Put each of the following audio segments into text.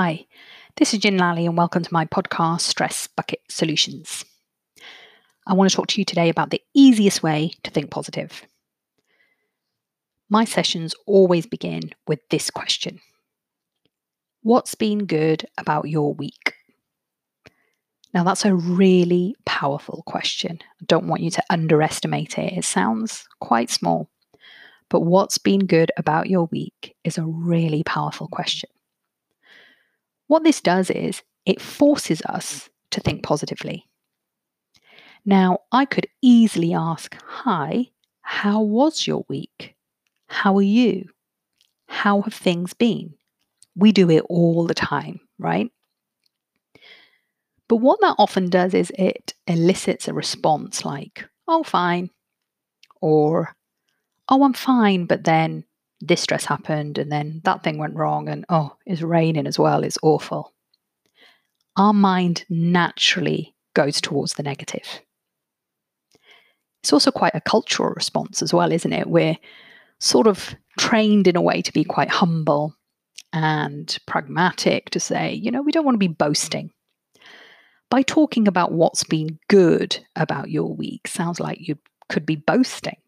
Hi, this is Gin Lalli, and welcome to my podcast, Stress Bucket Solutions. I want to talk to you today about the easiest way to think positive. My sessions always begin with this question What's been good about your week? Now, that's a really powerful question. I don't want you to underestimate it. It sounds quite small, but what's been good about your week is a really powerful question. What this does is it forces us to think positively. Now, I could easily ask, Hi, how was your week? How are you? How have things been? We do it all the time, right? But what that often does is it elicits a response like, Oh, fine. Or, Oh, I'm fine, but then this stress happened and then that thing went wrong and oh, it's raining as well, it's awful. Our mind naturally goes towards the negative. It's also quite a cultural response as well, isn't it? We're sort of trained in a way to be quite humble and pragmatic to say, you know, we don't want to be boasting. By talking about what's been good about your week sounds like you could be boasting.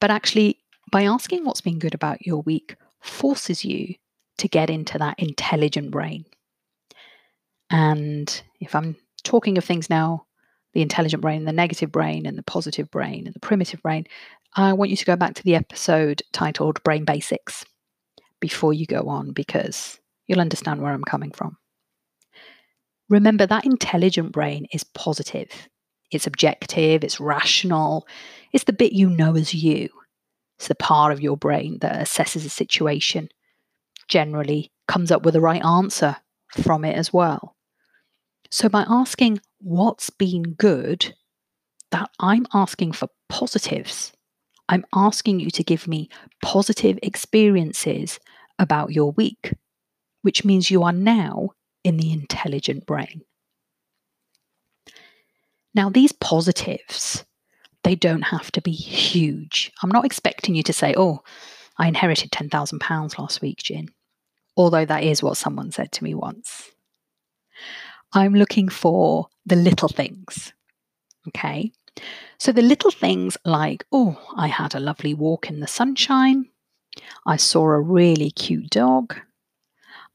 But actually, by asking what's been good about your week forces you to get into that intelligent brain. And if I'm talking of things now, the intelligent brain, the negative brain, and the positive brain, and the primitive brain, I want you to go back to the episode titled Brain Basics before you go on because you'll understand where I'm coming from. Remember that intelligent brain is positive, it's objective, it's rational, it's the bit you know as you. It's the part of your brain that assesses a situation, generally comes up with the right answer from it as well. So, by asking what's been good, that I'm asking for positives. I'm asking you to give me positive experiences about your week, which means you are now in the intelligent brain. Now, these positives they don't have to be huge. I'm not expecting you to say, oh, I inherited £10,000 last week, Gin, although that is what someone said to me once. I'm looking for the little things. Okay. So the little things like, oh, I had a lovely walk in the sunshine. I saw a really cute dog.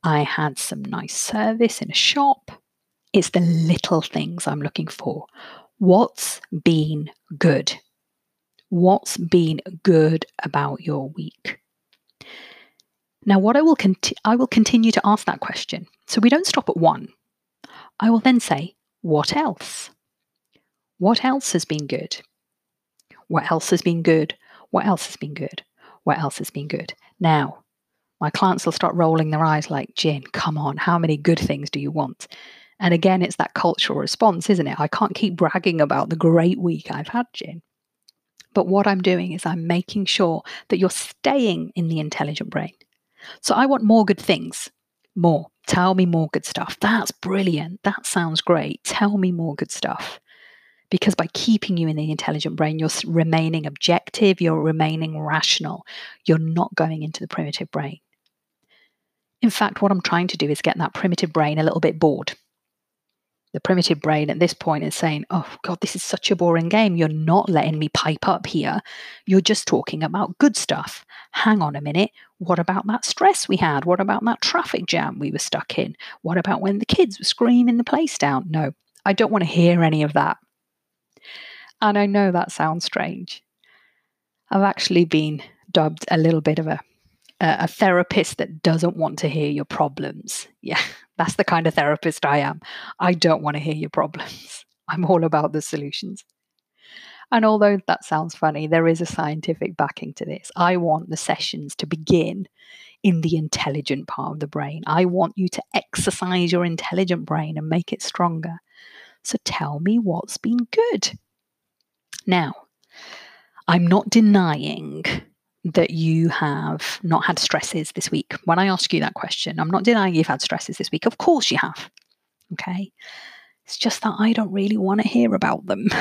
I had some nice service in a shop. It's the little things I'm looking for. What's been good? What's been good about your week? Now, what I will conti- I will continue to ask that question. So we don't stop at one. I will then say, what else? What else has been good? What else has been good? What else has been good? What else has been good? Now, my clients will start rolling their eyes like, Gin, come on, how many good things do you want? And again, it's that cultural response, isn't it? I can't keep bragging about the great week I've had, Gin. But what I'm doing is I'm making sure that you're staying in the intelligent brain. So I want more good things. More. Tell me more good stuff. That's brilliant. That sounds great. Tell me more good stuff. Because by keeping you in the intelligent brain, you're remaining objective, you're remaining rational, you're not going into the primitive brain. In fact, what I'm trying to do is get that primitive brain a little bit bored the primitive brain at this point is saying, Oh, God, this is such a boring game. You're not letting me pipe up here. You're just talking about good stuff. Hang on a minute. What about that stress we had? What about that traffic jam we were stuck in? What about when the kids were screaming the place down? No, I don't want to hear any of that. And I know that sounds strange. I've actually been dubbed a little bit of a a therapist that doesn't want to hear your problems. Yeah, that's the kind of therapist I am. I don't want to hear your problems. I'm all about the solutions. And although that sounds funny, there is a scientific backing to this. I want the sessions to begin in the intelligent part of the brain. I want you to exercise your intelligent brain and make it stronger. So tell me what's been good. Now, I'm not denying that you have not had stresses this week. When I ask you that question, I'm not denying you've had stresses this week. Of course you have. Okay. It's just that I don't really want to hear about them.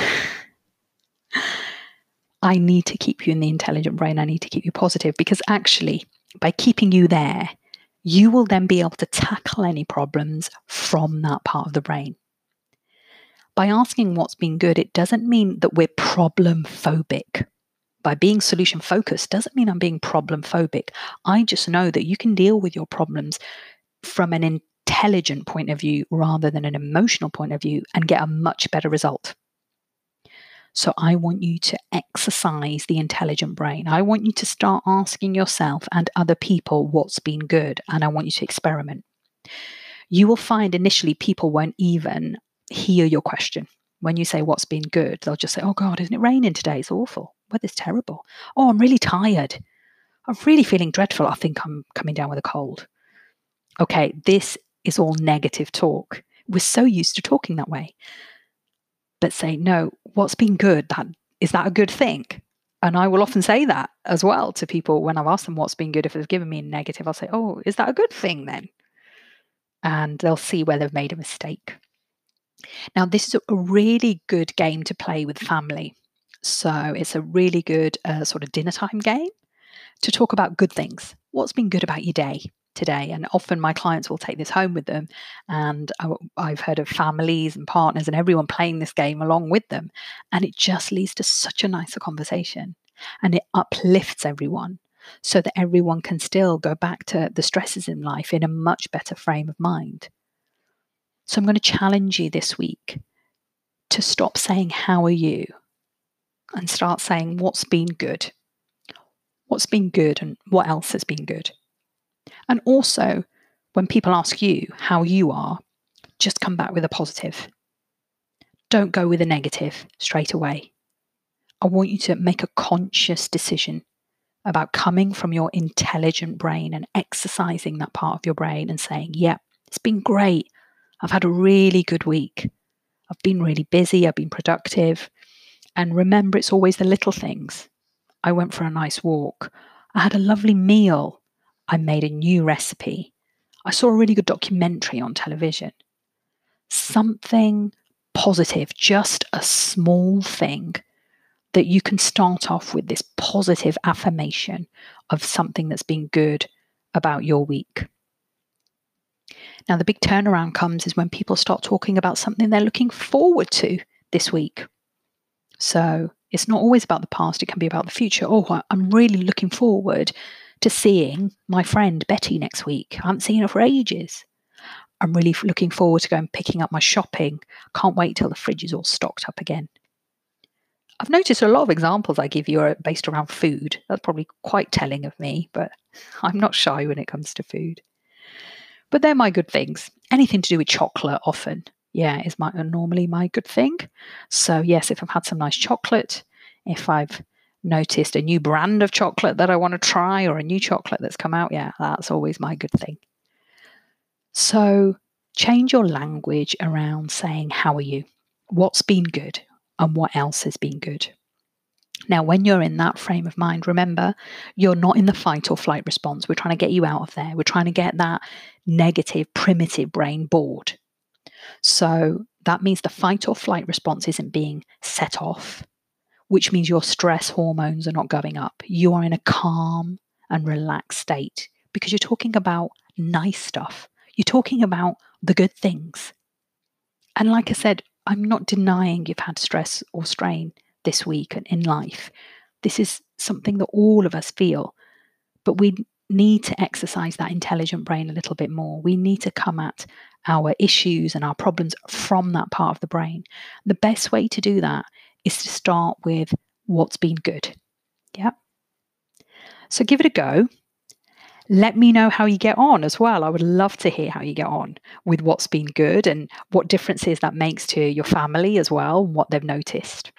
I need to keep you in the intelligent brain. I need to keep you positive because actually, by keeping you there, you will then be able to tackle any problems from that part of the brain. By asking what's been good, it doesn't mean that we're problem phobic. By being solution focused doesn't mean I'm being problem phobic. I just know that you can deal with your problems from an intelligent point of view rather than an emotional point of view and get a much better result. So I want you to exercise the intelligent brain. I want you to start asking yourself and other people what's been good, and I want you to experiment. You will find initially people won't even hear your question. When you say what's been good, they'll just say, Oh God, isn't it raining today? It's awful. Weather's terrible. Oh, I'm really tired. I'm really feeling dreadful. I think I'm coming down with a cold. Okay, this is all negative talk. We're so used to talking that way but say, no, what's been good? That is that a good thing? And I will often say that as well to people when I've asked them what's been good. If they've given me a negative, I'll say, oh, is that a good thing then? And they'll see where they've made a mistake. Now, this is a really good game to play with family. So it's a really good uh, sort of dinner time game to talk about good things. What's been good about your day? today. And often my clients will take this home with them. And I, have heard of families and partners and everyone playing this game along with them. And it just leads to such a nicer conversation and it uplifts everyone so that everyone can still go back to the stresses in life in a much better frame of mind. So I'm going to challenge you this week to stop saying, How are you? and start saying, What's been good? What's been good and what else has been good? And also, when people ask you how you are, just come back with a positive. Don't go with a negative straight away. I want you to make a conscious decision about coming from your intelligent brain and exercising that part of your brain and saying, Yeah, it's been great. I've had a really good week. I've been really busy. I've been productive. And remember, it's always the little things. I went for a nice walk. I had a lovely meal. I made a new recipe. I saw a really good documentary on television. Something positive, just a small thing that you can start off with this positive affirmation of something that's been good about your week. Now, the big turnaround comes is when people start talking about something they're looking forward to this week. So it's not always about the past, it can be about the future. Oh, I'm really looking forward to seeing my friend Betty next week. I haven't seen her for ages. I'm really looking forward to going picking up my shopping. Can't wait till the fridge is all stocked up again. I've noticed a lot of examples I give you are based around food. That's probably quite telling of me, but I'm not shy when it comes to food. But they're my good things. Anything to do with chocolate, often, yeah, is my normally my good thing. So yes, if I've had some nice chocolate, if I've noticed a new brand of chocolate that I want to try or a new chocolate that's come out, yeah, that's always my good thing. So change your language around saying, How are you? What's been good? And what else has been good? Now, when you're in that frame of mind, remember you're not in the fight or flight response. We're trying to get you out of there. We're trying to get that negative, primitive brain bored. So that means the fight or flight response isn't being set off which means your stress hormones are not going up. You are in a calm and relaxed state because you're talking about nice stuff. You're talking about the good things. And like I said, I'm not denying you've had stress or strain this week and in life. This is something that all of us feel. But we need to exercise that intelligent brain a little bit more. We need to come at our issues and our problems from that part of the brain. The best way to do that is to start with what's been good. Yeah. So give it a go. Let me know how you get on as well. I would love to hear how you get on with what's been good and what differences that makes to your family as well, what they've noticed.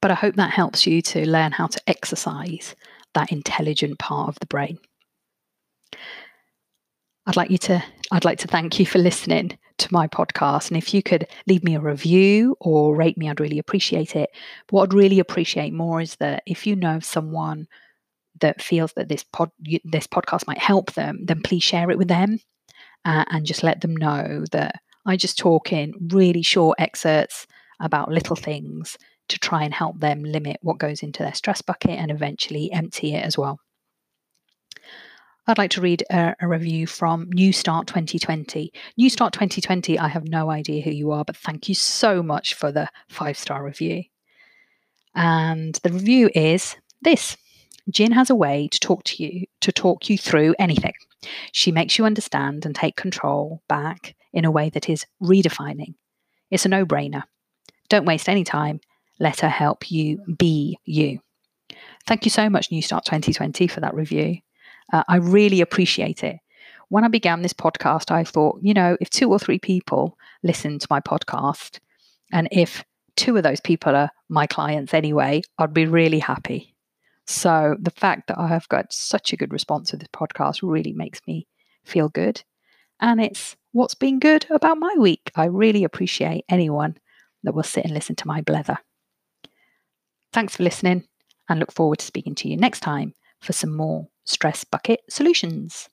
But I hope that helps you to learn how to exercise that intelligent part of the brain. I'd like you to I'd like to thank you for listening to my podcast. And if you could leave me a review or rate me, I'd really appreciate it. But what I'd really appreciate more is that if you know someone that feels that this pod this podcast might help them, then please share it with them uh, and just let them know that I just talk in really short excerpts about little things to try and help them limit what goes into their stress bucket and eventually empty it as well. I'd like to read a, a, review from New Start 2020. New Start 2020, I have no idea who you are, but thank you so much for the five star review. And the review is this Gin has a way to talk to you, to talk you through anything. She makes you understand and take control back in a way that is redefining. It's a no brainer. Don't waste any time. Let her help you be you. Thank you so much, New Start 2020, for that review. Uh, I really appreciate it. When I began this podcast, I thought, you know, if two or three people listen to my podcast, and if two of those people are my clients anyway, I'd be really happy. So the fact that I have got such a good response to this podcast really makes me feel good. And it's what's been good about my week. I really appreciate anyone that will sit and listen to my blether. Thanks for listening and look forward to speaking to you next time for some more stress bucket solutions.